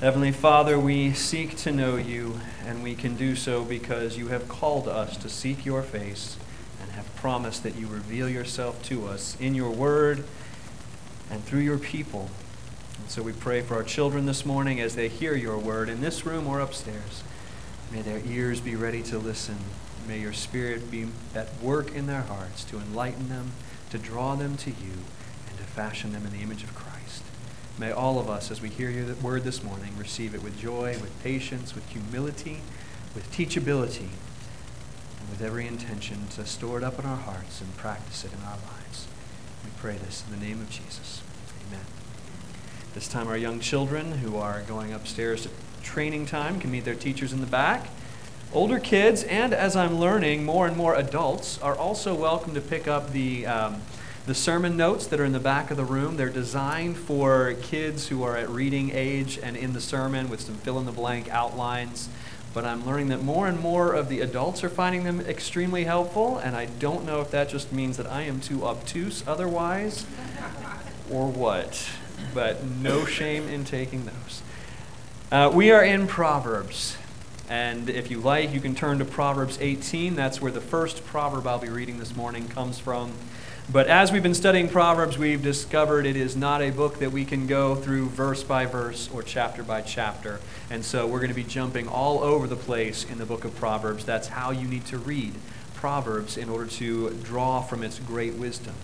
Heavenly Father, we seek to know you, and we can do so because you have called us to seek your face and have promised that you reveal yourself to us in your word and through your people. And so we pray for our children this morning as they hear your word in this room or upstairs. May their ears be ready to listen. May your spirit be at work in their hearts to enlighten them, to draw them to you, and to fashion them in the image of Christ. May all of us, as we hear your word this morning, receive it with joy, with patience, with humility, with teachability, and with every intention to store it up in our hearts and practice it in our lives. We pray this in the name of Jesus. Amen. This time, our young children who are going upstairs to training time can meet their teachers in the back. Older kids, and as I'm learning, more and more adults are also welcome to pick up the. Um, the sermon notes that are in the back of the room, they're designed for kids who are at reading age and in the sermon with some fill in the blank outlines. But I'm learning that more and more of the adults are finding them extremely helpful, and I don't know if that just means that I am too obtuse otherwise or what. But no shame in taking those. Uh, we are in Proverbs. And if you like, you can turn to Proverbs 18. That's where the first proverb I'll be reading this morning comes from. But as we've been studying Proverbs, we've discovered it is not a book that we can go through verse by verse or chapter by chapter. And so we're going to be jumping all over the place in the book of Proverbs. That's how you need to read Proverbs in order to draw from its great wisdom.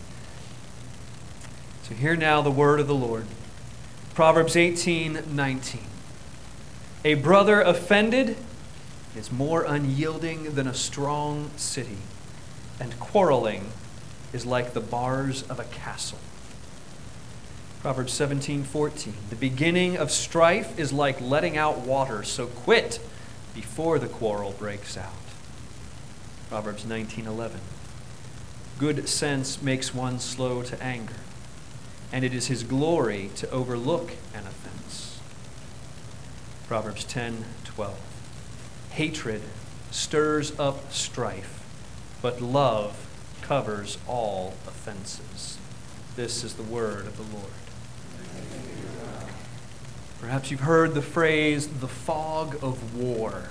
So hear now the word of the Lord. Proverbs 18 19. A brother offended is more unyielding than a strong city, and quarreling is like the bars of a castle. Proverbs 17:14 The beginning of strife is like letting out water, so quit before the quarrel breaks out. Proverbs 19:11 Good sense makes one slow to anger, and it is his glory to overlook an offense. Proverbs 10:12 Hatred stirs up strife, but love covers all offenses. This is the word of the Lord. Perhaps you've heard the phrase the fog of war.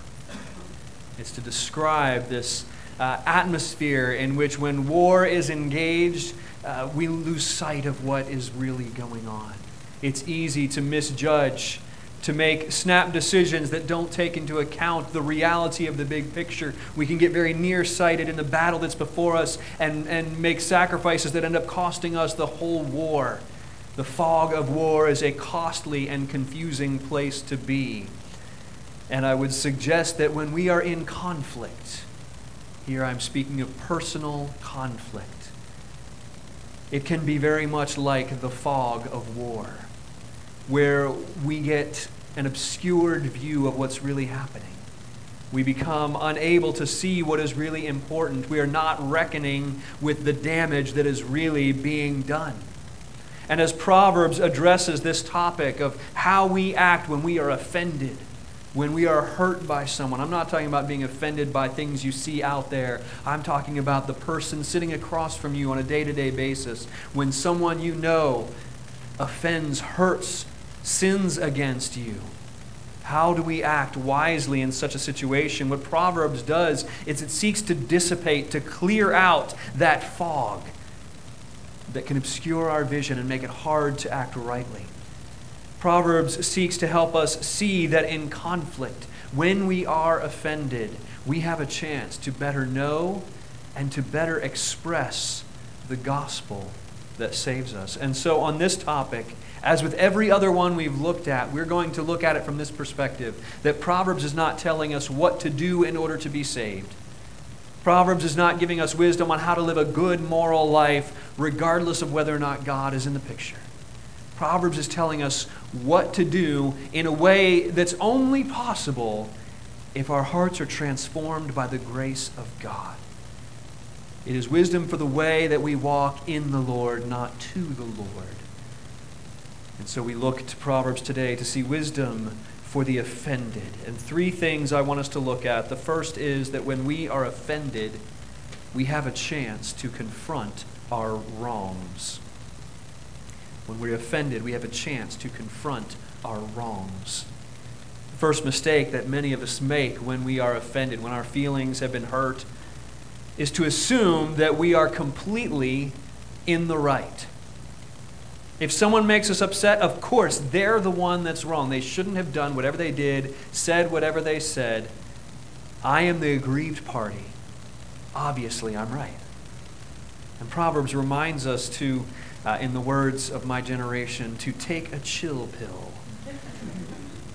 It's to describe this uh, atmosphere in which, when war is engaged, uh, we lose sight of what is really going on. It's easy to misjudge to make snap decisions that don't take into account the reality of the big picture. We can get very nearsighted in the battle that's before us and, and make sacrifices that end up costing us the whole war. The fog of war is a costly and confusing place to be. And I would suggest that when we are in conflict, here I'm speaking of personal conflict, it can be very much like the fog of war where we get an obscured view of what's really happening. We become unable to see what is really important. We are not reckoning with the damage that is really being done. And as Proverbs addresses this topic of how we act when we are offended, when we are hurt by someone, I'm not talking about being offended by things you see out there. I'm talking about the person sitting across from you on a day to day basis. When someone you know offends, hurts, sins against you. How do we act wisely in such a situation? What Proverbs does is it seeks to dissipate, to clear out that fog that can obscure our vision and make it hard to act rightly. Proverbs seeks to help us see that in conflict, when we are offended, we have a chance to better know and to better express the gospel that saves us. And so, on this topic, as with every other one we've looked at, we're going to look at it from this perspective that Proverbs is not telling us what to do in order to be saved. Proverbs is not giving us wisdom on how to live a good moral life, regardless of whether or not God is in the picture. Proverbs is telling us what to do in a way that's only possible if our hearts are transformed by the grace of God. It is wisdom for the way that we walk in the Lord, not to the Lord. And so we look to Proverbs today to see wisdom for the offended. And three things I want us to look at. The first is that when we are offended, we have a chance to confront our wrongs. When we're offended, we have a chance to confront our wrongs. The first mistake that many of us make when we are offended, when our feelings have been hurt, is to assume that we are completely in the right. If someone makes us upset, of course, they're the one that's wrong. They shouldn't have done whatever they did, said whatever they said. I am the aggrieved party. Obviously, I'm right. And Proverbs reminds us to, uh, in the words of my generation, to take a chill pill.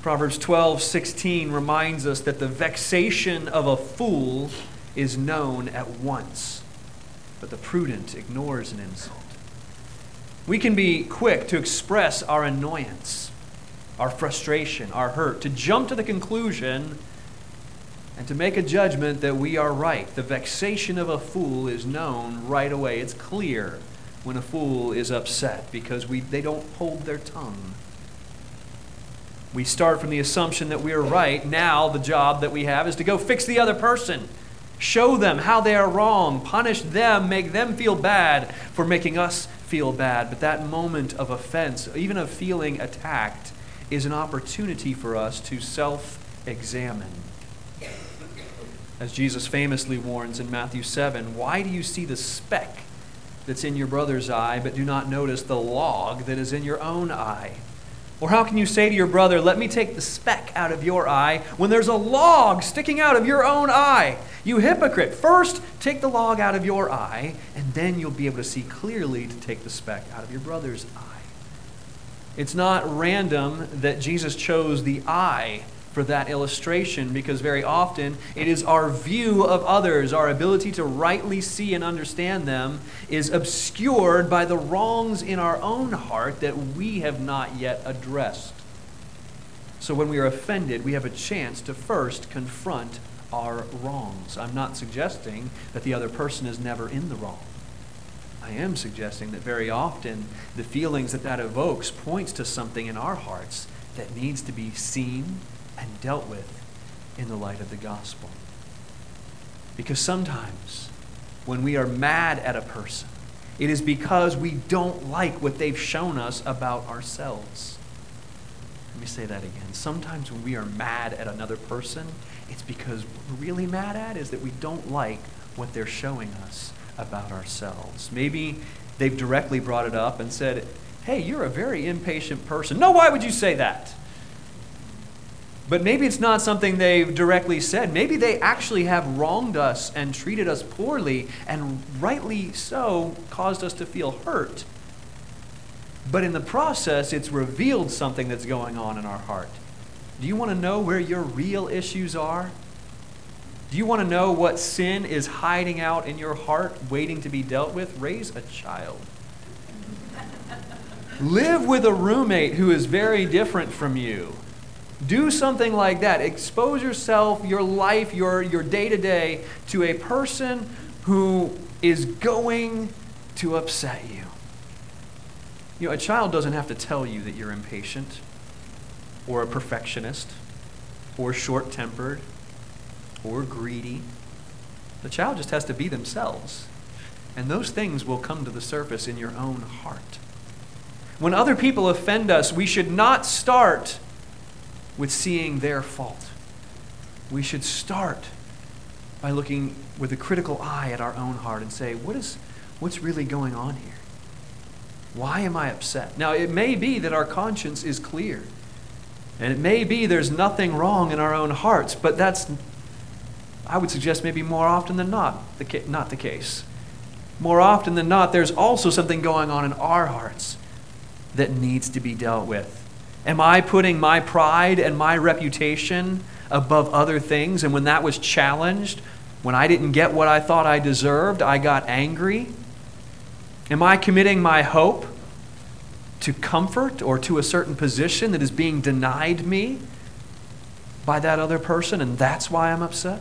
Proverbs 12, 16 reminds us that the vexation of a fool is known at once, but the prudent ignores an insult. We can be quick to express our annoyance, our frustration, our hurt, to jump to the conclusion and to make a judgment that we are right. The vexation of a fool is known right away. It's clear when a fool is upset because we, they don't hold their tongue. We start from the assumption that we are right. Now, the job that we have is to go fix the other person, show them how they are wrong, punish them, make them feel bad for making us feel bad. But that moment of offense, even of feeling attacked, is an opportunity for us to self examine. As Jesus famously warns in Matthew 7, why do you see the speck that's in your brother's eye, but do not notice the log that is in your own eye? Or how can you say to your brother, Let me take the speck out of your eye, when there's a log sticking out of your own eye? You hypocrite! First, take the log out of your eye, and then you'll be able to see clearly to take the speck out of your brother's eye. It's not random that Jesus chose the eye for that illustration because very often it is our view of others, our ability to rightly see and understand them, is obscured by the wrongs in our own heart that we have not yet addressed. So when we are offended, we have a chance to first confront our wrongs. I'm not suggesting that the other person is never in the wrong. I am suggesting that very often the feelings that that evokes points to something in our hearts that needs to be seen and dealt with in the light of the gospel. Because sometimes when we are mad at a person, it is because we don't like what they've shown us about ourselves. Let me say that again. Sometimes when we are mad at another person, it's because what we're really mad at is that we don't like what they're showing us about ourselves. Maybe they've directly brought it up and said, Hey, you're a very impatient person. No, why would you say that? But maybe it's not something they've directly said. Maybe they actually have wronged us and treated us poorly, and rightly so, caused us to feel hurt. But in the process, it's revealed something that's going on in our heart. Do you want to know where your real issues are? Do you want to know what sin is hiding out in your heart, waiting to be dealt with? Raise a child. Live with a roommate who is very different from you. Do something like that. Expose yourself, your life, your, your day-to-day to a person who is going to upset you. You know, a child doesn't have to tell you that you're impatient or a perfectionist or short-tempered or greedy. The child just has to be themselves. And those things will come to the surface in your own heart. When other people offend us, we should not start with seeing their fault. We should start by looking with a critical eye at our own heart and say, what is, what's really going on here? Why am I upset? Now, it may be that our conscience is clear. And it may be there's nothing wrong in our own hearts, but that's, I would suggest, maybe more often than not, the ca- not the case. More often than not, there's also something going on in our hearts that needs to be dealt with. Am I putting my pride and my reputation above other things? And when that was challenged, when I didn't get what I thought I deserved, I got angry? Am I committing my hope to comfort or to a certain position that is being denied me by that other person, and that's why I'm upset?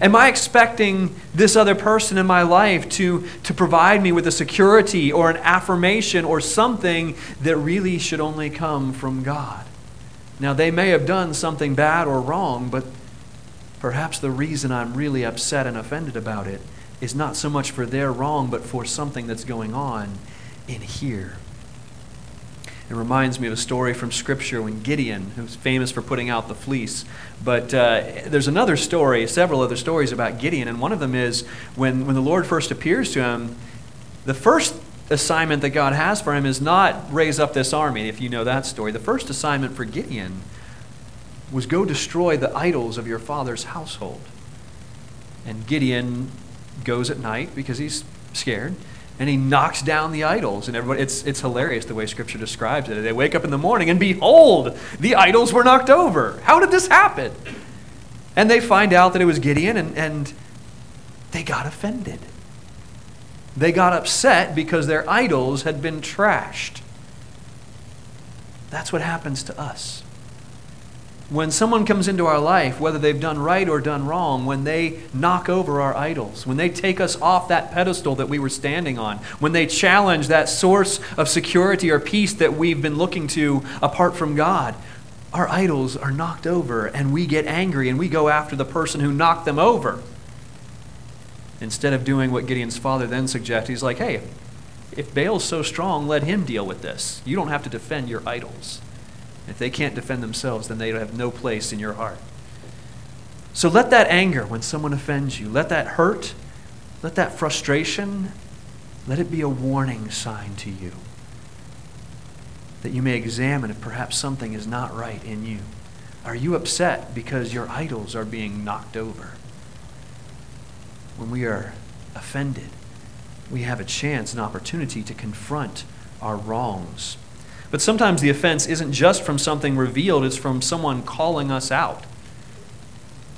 Am I expecting this other person in my life to, to provide me with a security or an affirmation or something that really should only come from God? Now, they may have done something bad or wrong, but perhaps the reason I'm really upset and offended about it is not so much for their wrong, but for something that's going on in here. It reminds me of a story from Scripture when Gideon, who's famous for putting out the fleece, but uh, there's another story, several other stories about Gideon, and one of them is when, when the Lord first appears to him, the first assignment that God has for him is not raise up this army, if you know that story. The first assignment for Gideon was go destroy the idols of your father's household. And Gideon goes at night because he's scared and he knocks down the idols. And everybody it's, it's hilarious the way scripture describes it. They wake up in the morning and behold the idols were knocked over. How did this happen? And they find out that it was gideon and, and they got offended. They got upset because their idols had been trashed. That's what happens to us when someone comes into our life, whether they've done right or done wrong, when they knock over our idols, when they take us off that pedestal that we were standing on, when they challenge that source of security or peace that we've been looking to apart from God, our idols are knocked over and we get angry and we go after the person who knocked them over. Instead of doing what Gideon's father then suggests, he's like, hey, if Baal's so strong, let him deal with this. You don't have to defend your idols. If they can't defend themselves, then they have no place in your heart. So let that anger when someone offends you, let that hurt, let that frustration, let it be a warning sign to you that you may examine if perhaps something is not right in you. Are you upset because your idols are being knocked over? When we are offended, we have a chance, an opportunity to confront our wrongs. But sometimes the offense isn't just from something revealed, it's from someone calling us out.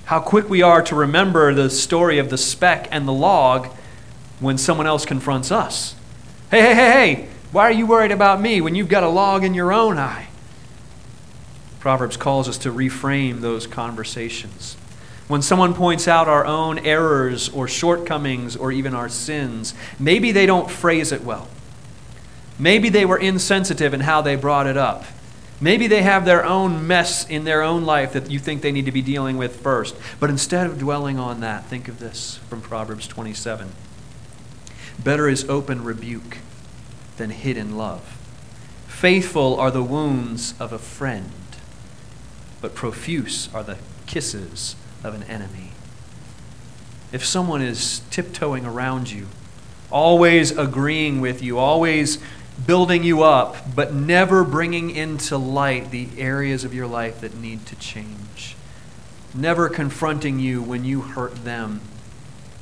How quick we are to remember the story of the speck and the log when someone else confronts us. Hey, hey, hey, hey, why are you worried about me when you've got a log in your own eye? Proverbs calls us to reframe those conversations. When someone points out our own errors or shortcomings or even our sins, maybe they don't phrase it well. Maybe they were insensitive in how they brought it up. Maybe they have their own mess in their own life that you think they need to be dealing with first. But instead of dwelling on that, think of this from Proverbs 27. Better is open rebuke than hidden love. Faithful are the wounds of a friend, but profuse are the kisses of an enemy. If someone is tiptoeing around you, always agreeing with you, always building you up, but never bringing into light the areas of your life that need to change. Never confronting you when you hurt them.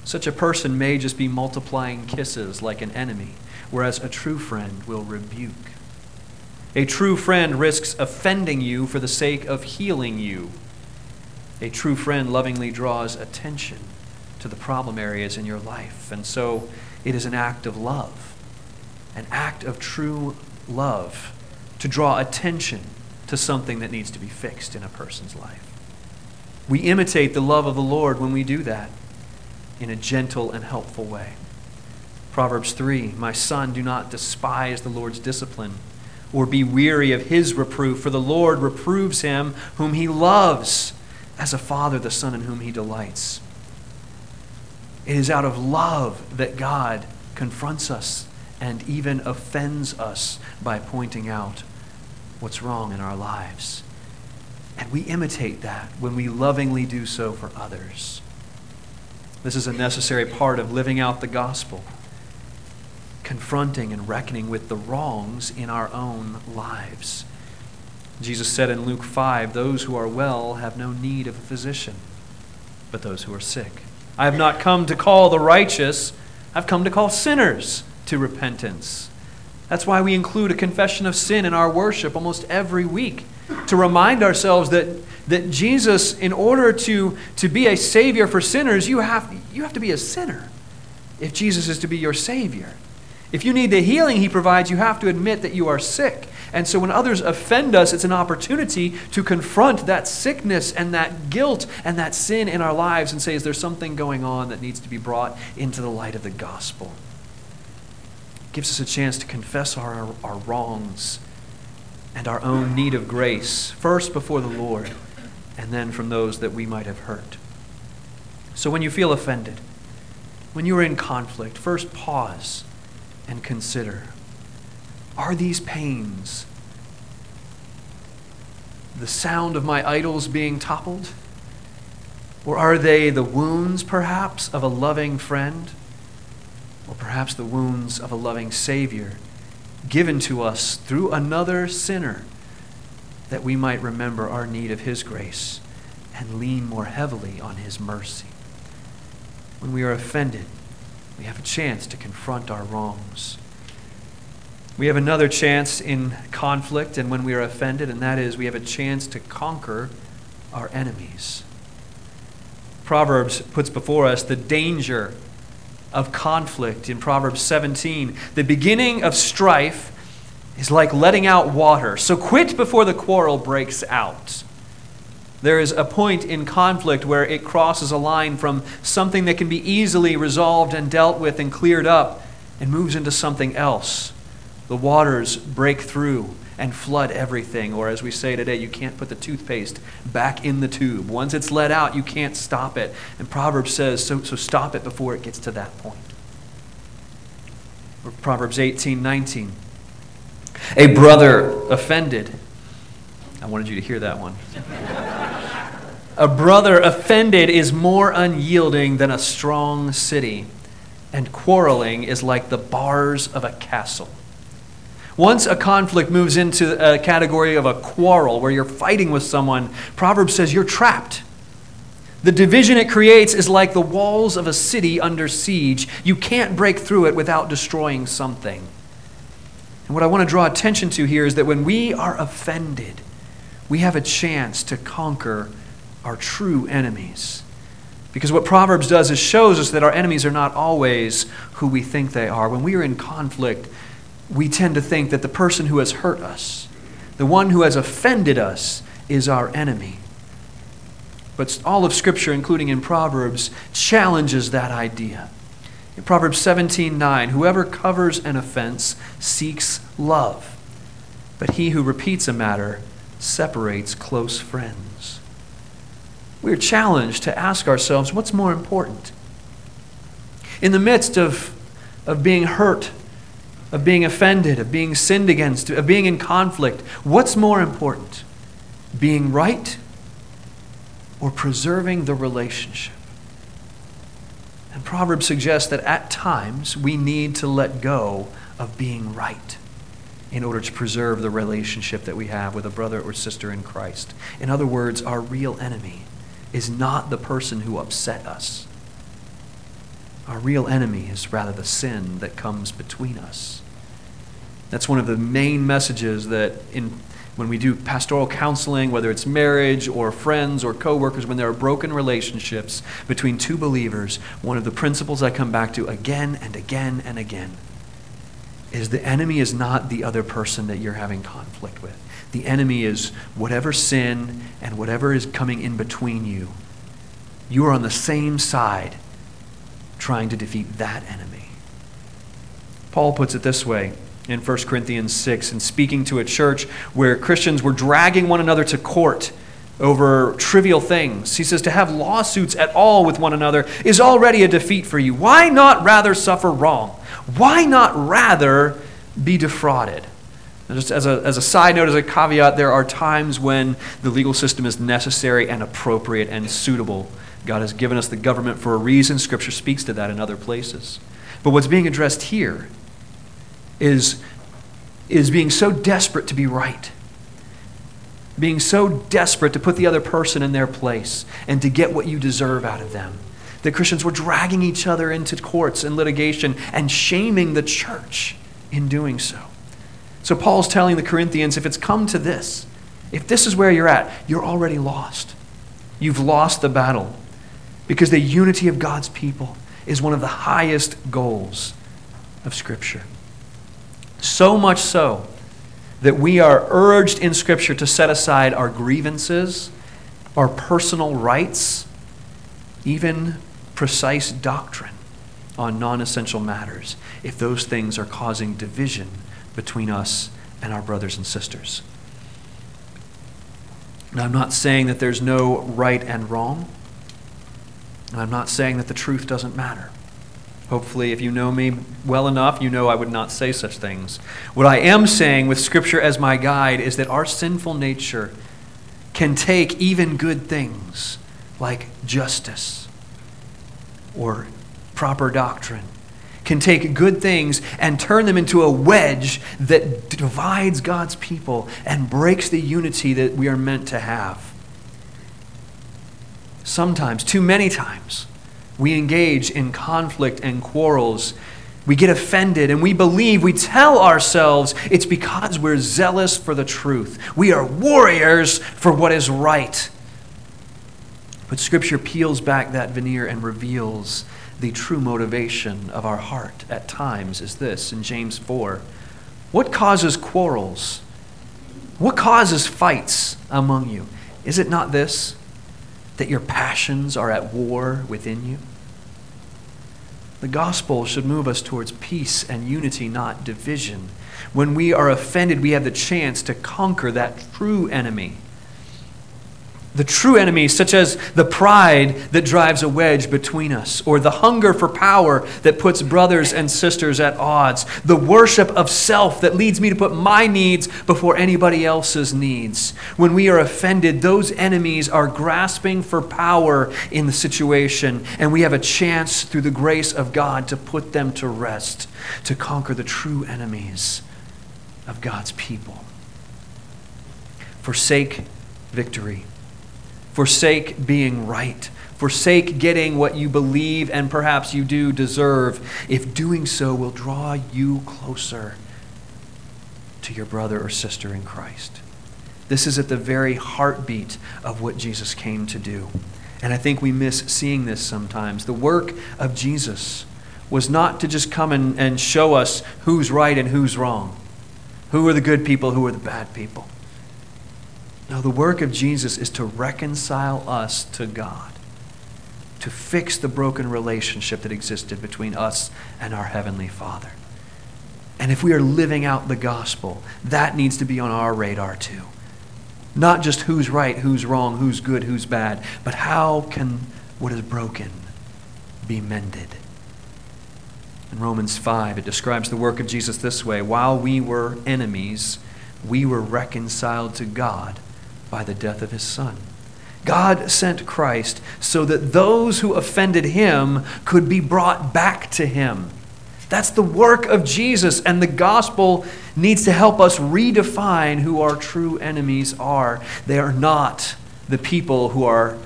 Such a person may just be multiplying kisses like an enemy, whereas a true friend will rebuke. A true friend risks offending you for the sake of healing you. A true friend lovingly draws attention to the problem areas in your life, and so it is an act of love an act of true love to draw attention to something that needs to be fixed in a person's life. We imitate the love of the Lord when we do that in a gentle and helpful way. Proverbs 3 My son, do not despise the Lord's discipline or be weary of his reproof, for the Lord reproves him whom he loves, as a father the son in whom he delights. It is out of love that God confronts us and even offends us by pointing out what's wrong in our lives. And we imitate that when we lovingly do so for others. This is a necessary part of living out the gospel, confronting and reckoning with the wrongs in our own lives. Jesus said in Luke 5 Those who are well have no need of a physician, but those who are sick. I have not come to call the righteous, I've come to call sinners to repentance. That's why we include a confession of sin in our worship almost every week to remind ourselves that, that Jesus, in order to, to be a Savior for sinners, you have, you have to be a sinner if Jesus is to be your Savior. If you need the healing He provides, you have to admit that you are sick. And so when others offend us, it's an opportunity to confront that sickness and that guilt and that sin in our lives and say, is there something going on that needs to be brought into the light of the gospel? Gives us a chance to confess our, our wrongs and our own need of grace, first before the Lord, and then from those that we might have hurt. So when you feel offended, when you are in conflict, first pause and consider are these pains the sound of my idols being toppled? Or are they the wounds, perhaps, of a loving friend? Or perhaps the wounds of a loving Savior given to us through another sinner that we might remember our need of His grace and lean more heavily on His mercy? When we are offended, we have a chance to confront our wrongs. We have another chance in conflict and when we are offended, and that is we have a chance to conquer our enemies. Proverbs puts before us the danger of conflict in Proverbs 17. The beginning of strife is like letting out water, so quit before the quarrel breaks out. There is a point in conflict where it crosses a line from something that can be easily resolved and dealt with and cleared up and moves into something else. The waters break through and flood everything. Or as we say today, you can't put the toothpaste back in the tube. Once it's let out, you can't stop it. And Proverbs says, so, so stop it before it gets to that point. Or Proverbs 18, 19. A brother offended. I wanted you to hear that one. A brother offended is more unyielding than a strong city, and quarreling is like the bars of a castle. Once a conflict moves into a category of a quarrel where you're fighting with someone, Proverbs says you're trapped. The division it creates is like the walls of a city under siege. You can't break through it without destroying something. And what I want to draw attention to here is that when we are offended, we have a chance to conquer our true enemies. Because what Proverbs does is shows us that our enemies are not always who we think they are. When we are in conflict, we tend to think that the person who has hurt us, the one who has offended us, is our enemy. But all of Scripture, including in Proverbs, challenges that idea. In Proverbs 17:9, whoever covers an offense seeks love, but he who repeats a matter separates close friends we're challenged to ask ourselves what's more important? In the midst of, of being hurt, of being offended, of being sinned against, of being in conflict, what's more important? Being right or preserving the relationship? And Proverbs suggests that at times we need to let go of being right in order to preserve the relationship that we have with a brother or sister in Christ. In other words, our real enemy is not the person who upset us. Our real enemy is rather the sin that comes between us. That's one of the main messages that in when we do pastoral counseling, whether it's marriage or friends or coworkers, when there are broken relationships between two believers, one of the principles I come back to again and again and again is the enemy is not the other person that you're having conflict with. The enemy is whatever sin and whatever is coming in between you. You are on the same side trying to defeat that enemy. Paul puts it this way in 1 Corinthians 6 in speaking to a church where Christians were dragging one another to court over trivial things. He says to have lawsuits at all with one another is already a defeat for you. Why not rather suffer wrong? Why not rather be defrauded? just as a, as a side note, as a caveat, there are times when the legal system is necessary and appropriate and suitable. God has given us the government for a reason. Scripture speaks to that in other places. But what's being addressed here is, is being so desperate to be right, being so desperate to put the other person in their place and to get what you deserve out of them. That Christians were dragging each other into courts and litigation and shaming the church in doing so. So Paul's telling the Corinthians if it's come to this, if this is where you're at, you're already lost. You've lost the battle because the unity of God's people is one of the highest goals of Scripture. So much so that we are urged in Scripture to set aside our grievances, our personal rights, even precise doctrine on non essential matters if those things are causing division between us and our brothers and sisters. Now, I'm not saying that there's no right and wrong. And I'm not saying that the truth doesn't matter. Hopefully, if you know me well enough, you know I would not say such things. What I am saying with Scripture as my guide is that our sinful nature can take even good things like justice or proper doctrine, can take good things and turn them into a wedge that divides God's people and breaks the unity that we are meant to have. Sometimes, too many times, we engage in conflict and quarrels. We get offended and we believe, we tell ourselves it's because we're zealous for the truth. We are warriors for what is right. But Scripture peels back that veneer and reveals the true motivation of our heart at times is this in James 4. What causes quarrels? What causes fights among you? Is it not this? That your passions are at war within you? The gospel should move us towards peace and unity, not division. When we are offended, we have the chance to conquer that true enemy the true enemies, such as the pride that drives a wedge between us, or the hunger for power that puts brothers and sisters at odds, the worship of self that leads me to put my needs before anybody else's needs. When we are offended, those enemies are grasping for power in the situation, and we have a chance through the grace of God to put them to rest, to conquer the true enemies of God's people. Forsake victory. Forsake being right. Forsake getting what you believe and perhaps you do deserve, if doing so will draw you closer to your brother or sister in Christ. This is at the very heartbeat of what Jesus came to do. And I think we miss seeing this sometimes. The work of Jesus was not to just come and, and show us who's right and who's wrong, who are the good people, who are the bad people. No, the work of Jesus is to reconcile us to God, to fix the broken relationship that existed between us and our Heavenly Father. And if we are living out the gospel, that needs to be on our radar too. Not just who's right, who's wrong, who's good, who's bad, but how can what is broken be mended? In Romans 5, it describes the work of Jesus this way While we were enemies, we were reconciled to God by the death of his son. God sent Christ so that those who offended him could be brought back to him. That's the work of Jesus, and the gospel needs to help us redefine who our true enemies are. They are not the people who are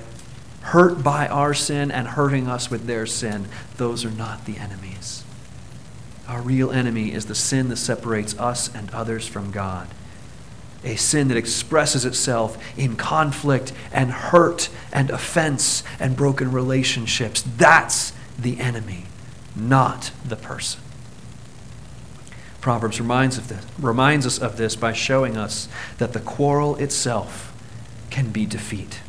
hurt by our sin and hurting us with their sin. Those are not the enemies. Our real enemy is the sin that separates us and others from God a sin that expresses itself in conflict and hurt and offense and broken relationships. That's the enemy, not the person. Proverbs reminds, of this, reminds us of this by showing us that the quarrel itself can be defeat,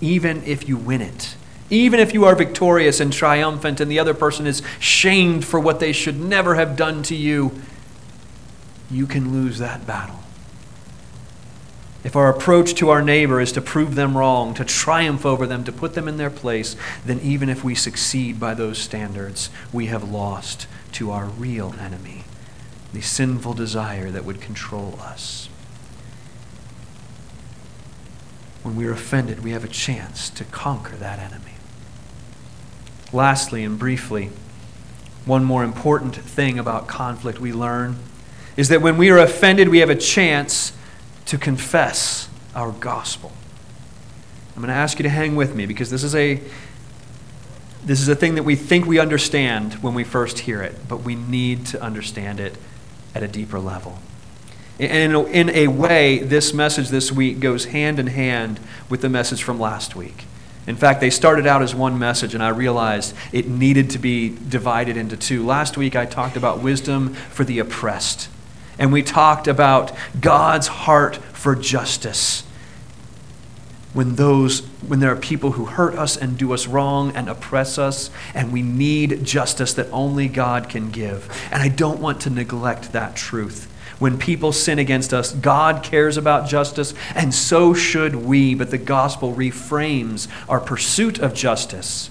even if you win it. Even if you are victorious and triumphant and the other person is shamed for what they should never have done to you, you can lose that battle if our approach to our neighbor is to prove them wrong, to triumph over them, to put them in their place, then even if we succeed by those standards, we have lost to our real enemy, the sinful desire that would control us. When we are offended, we have a chance to conquer that enemy. Lastly and briefly, one more important thing about conflict we learn is that when we are offended, we have a chance to confess our gospel. I'm going to ask you to hang with me because this is a this is a thing that we think we understand when we first hear it, but we need to understand it at a deeper level. And in a, way, this message this week goes hand in hand with the message from last week. In fact, they started out as one message, and I realized it needed to be divided into two. Last week, I talked about wisdom for the oppressed and we talked about God's heart for justice. When, those, when there are people who hurt us and do us wrong and oppress us, and we need justice that only God can give. And I don't want to neglect that truth. When people sin against us, God cares about justice, and so should we. But the gospel reframes our pursuit of justice.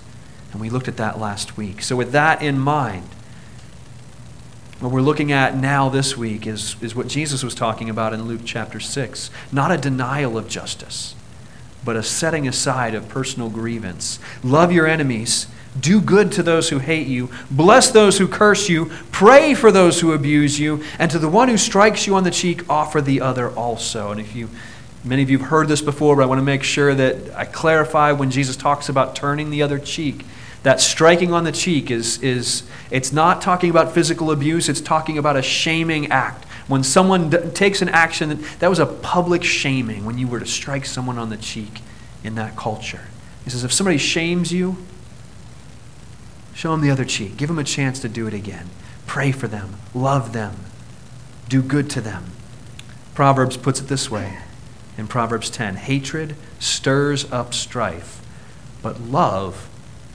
And we looked at that last week. So, with that in mind, what we're looking at now this week is, is what Jesus was talking about in Luke chapter 6. Not a denial of justice, but a setting aside of personal grievance. Love your enemies. Do good to those who hate you. Bless those who curse you. Pray for those who abuse you. And to the one who strikes you on the cheek, offer the other also. And if you, many of you have heard this before, but I want to make sure that I clarify when Jesus talks about turning the other cheek. That striking on the cheek is, is it's not talking about physical abuse, it's talking about a shaming act. When someone d- takes an action, that, that was a public shaming when you were to strike someone on the cheek in that culture. He says, if somebody shames you, show them the other cheek. Give them a chance to do it again. Pray for them. Love them. Do good to them. Proverbs puts it this way in Proverbs 10 Hatred stirs up strife, but love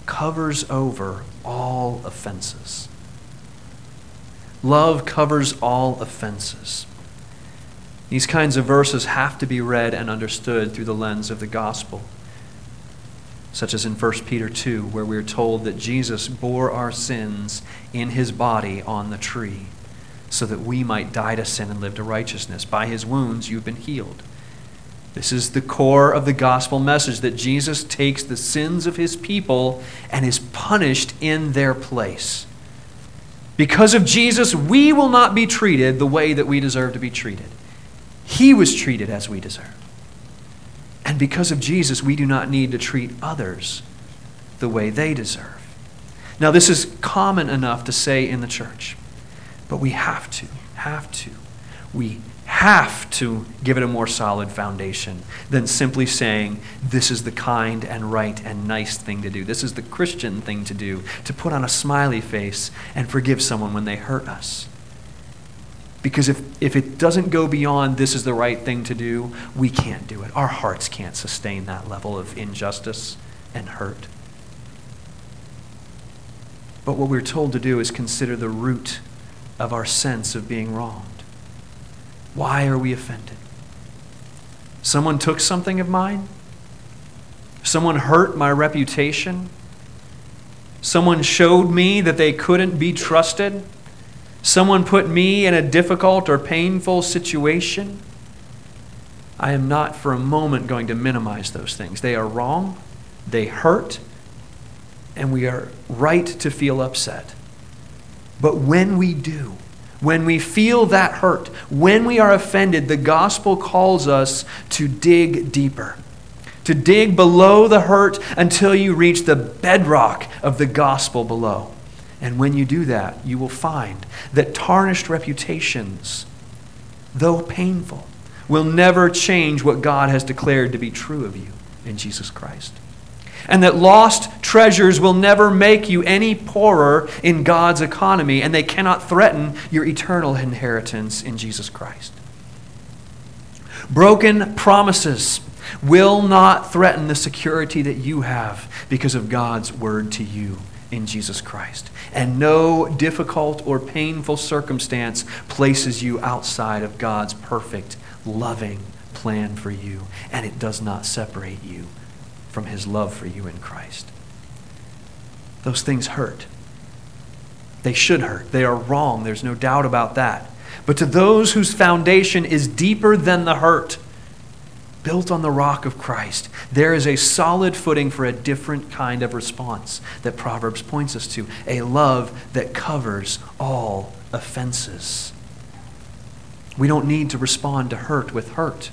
covers over all offenses. Love covers all offenses. These kinds of verses have to be read and understood through the lens of the gospel, such as in 1 Peter 2, where we are told that Jesus bore our sins in his body on the tree, so that we might die to sin and live to righteousness. By his wounds you've been healed. This is the core of the gospel message that Jesus takes the sins of his people and is punished in their place. Because of Jesus, we will not be treated the way that we deserve to be treated. He was treated as we deserve. And because of Jesus, we do not need to treat others the way they deserve. Now, this is common enough to say in the church, but we have to, have to. We have to give it a more solid foundation than simply saying, this is the kind and right and nice thing to do. This is the Christian thing to do, to put on a smiley face and forgive someone when they hurt us. Because if, if it doesn't go beyond this is the right thing to do, we can't do it. Our hearts can't sustain that level of injustice and hurt. But what we're told to do is consider the root of our sense of being wrong. Why are we offended? Someone took something of mine? Someone hurt my reputation? Someone showed me that they couldn't be trusted? Someone put me in a difficult or painful situation? I am not for a moment going to minimize those things. They are wrong, they hurt, and we are right to feel upset. But when we do, when we feel that hurt, when we are offended, the gospel calls us to dig deeper, to dig below the hurt until you reach the bedrock of the gospel below. And when you do that, you will find that tarnished reputations, though painful, will never change what God has declared to be true of you in Jesus Christ and that lost treasures will never make you any poorer in God's economy, and they cannot threaten your eternal inheritance in Jesus Christ. Broken promises will not threaten the security that you have because of God's word to you in Jesus Christ. And no difficult or painful circumstance places you outside of God's perfect, loving plan for you, and it does not separate you from his love for you in Christ. Those things hurt. They should hurt. They are wrong. There's no doubt about that. But to those whose foundation is deeper than the hurt, built on the rock of Christ, there is a solid footing for a different kind of response that Proverbs points us to a love that covers all offenses. We don't need to respond to hurt with hurt.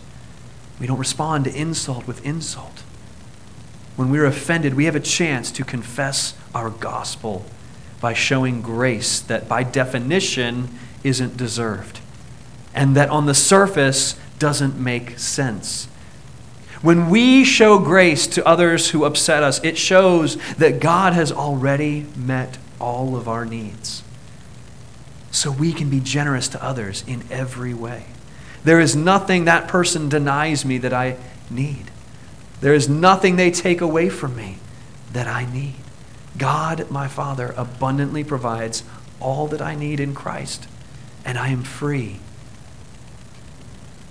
We don't respond to insult with insult when we're offended, we have a chance to confess our gospel by showing grace that, by definition, isn't deserved and that on the surface doesn't make sense. When we show grace to others who upset us, it shows that God has already met all of our needs. So we can be generous to others in every way. There is nothing that person denies me that I need. There is nothing they take away from me that I need. God, my Father, abundantly provides all that I need in Christ, and I am free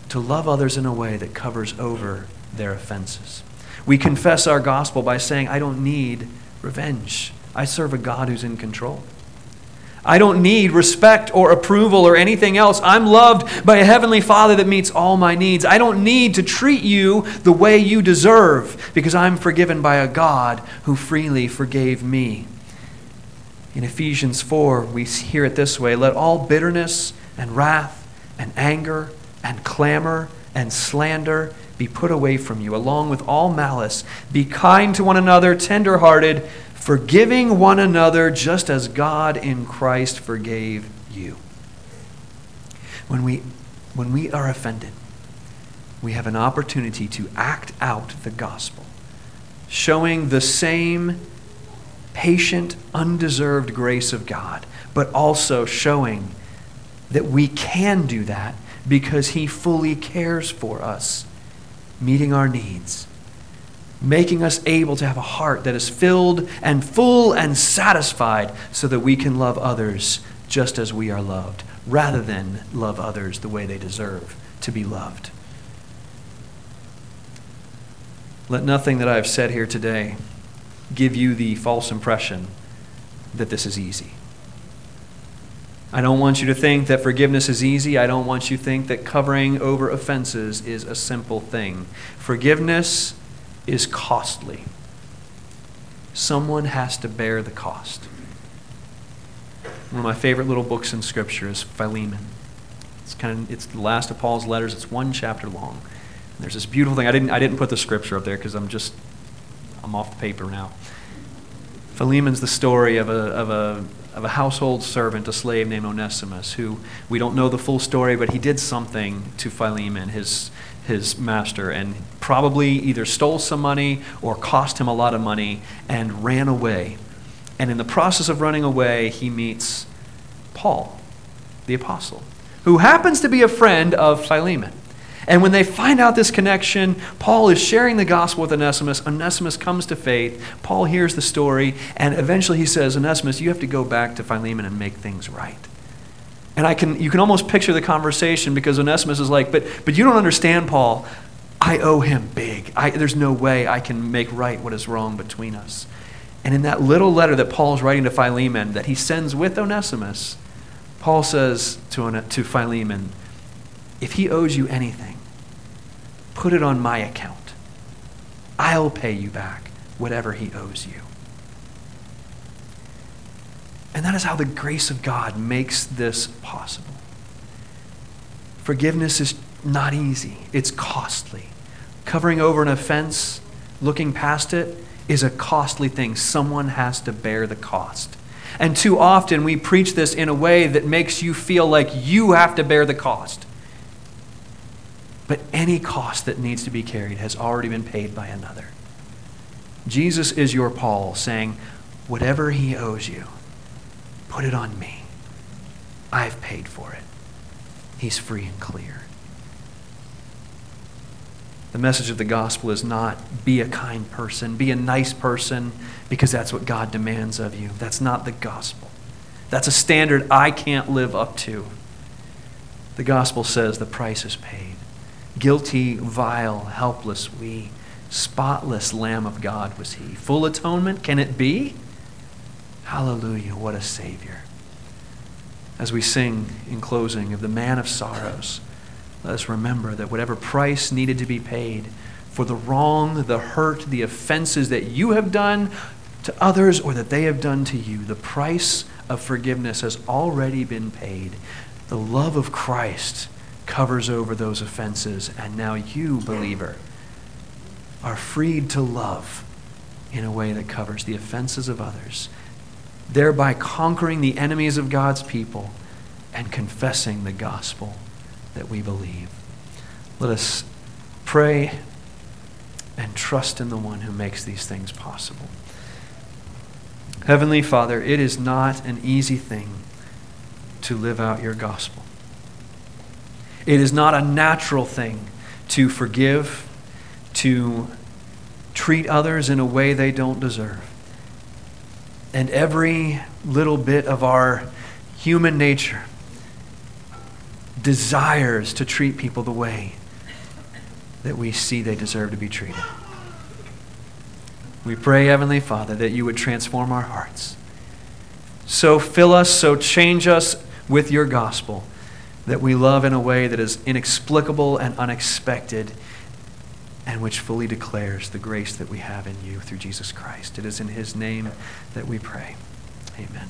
to love others in a way that covers over their offenses. We confess our gospel by saying, I don't need revenge. I serve a God who's in control. I don't need respect or approval or anything else. I'm loved by a heavenly Father that meets all my needs. I don't need to treat you the way you deserve because I'm forgiven by a God who freely forgave me. In Ephesians 4, we hear it this way Let all bitterness and wrath and anger and clamor and slander be put away from you, along with all malice. Be kind to one another, tenderhearted forgiving one another just as God in Christ forgave you. When we, when we are offended, we have an opportunity to act out the gospel, showing the same patient, undeserved grace of God, but also showing that we can do that because He fully cares for us, meeting our needs making us able to have a heart that is filled and full and satisfied so that we can love others just as we are loved, rather than love others the way they deserve to be loved. Let nothing that I have said here today give you the false impression that this is easy. I don't want you to think that forgiveness is easy. I don't want you to think that covering over offenses is a simple thing. Forgiveness is costly. Someone has to bear the cost. One of my favorite little books in Scripture is Philemon. It's kind of it's the last of Paul's letters. It's one chapter long. And there's this beautiful thing. I didn't I didn't put the scripture up there because I'm just I'm off the paper now. Philemon's the story of a of a of a household servant, a slave named Onesimus, who we don't know the full story, but he did something to Philemon, his his master and probably either stole some money or cost him a lot of money and ran away. And in the process of running away, he meets Paul, the apostle, who happens to be a friend of Philemon. And when they find out this connection, Paul is sharing the gospel with Onesimus. Onesimus comes to faith. Paul hears the story, and eventually he says, Onesimus, you have to go back to Philemon and make things right. And I can, you can almost picture the conversation because Onesimus is like, but, but you don't understand, Paul. I owe him big. I, there's no way I can make right what is wrong between us. And in that little letter that Paul is writing to Philemon that he sends with Onesimus, Paul says to, to Philemon, if he owes you anything, put it on my account. I'll pay you back whatever he owes you. And that is how the grace of God makes this possible. Forgiveness is not easy, it's costly. Covering over an offense, looking past it, is a costly thing. Someone has to bear the cost. And too often we preach this in a way that makes you feel like you have to bear the cost. But any cost that needs to be carried has already been paid by another. Jesus is your Paul saying, whatever he owes you, Put it on me. I've paid for it. He's free and clear. The message of the gospel is not be a kind person, be a nice person, because that's what God demands of you. That's not the gospel. That's a standard I can't live up to. The gospel says the price is paid. Guilty, vile, helpless, we, spotless Lamb of God was he. Full atonement, can it be? Hallelujah, what a Savior. As we sing in closing of the man of sorrows, let us remember that whatever price needed to be paid for the wrong, the hurt, the offenses that you have done to others or that they have done to you, the price of forgiveness has already been paid. The love of Christ covers over those offenses, and now you, believer, are freed to love in a way that covers the offenses of others thereby conquering the enemies of God's people and confessing the gospel that we believe. Let us pray and trust in the one who makes these things possible. Heavenly Father, it is not an easy thing to live out your gospel. It is not a natural thing to forgive, to treat others in a way they don't deserve and every little bit of our human nature desires to treat people the way that we see they deserve to be treated. We pray, Heavenly Father, that you would transform our hearts So fill us, so change us with your gospel that we love in a way that is inexplicable and unexpected and which fully declares the grace that we have in you through Jesus Christ. It is in his name that we pray. Amen.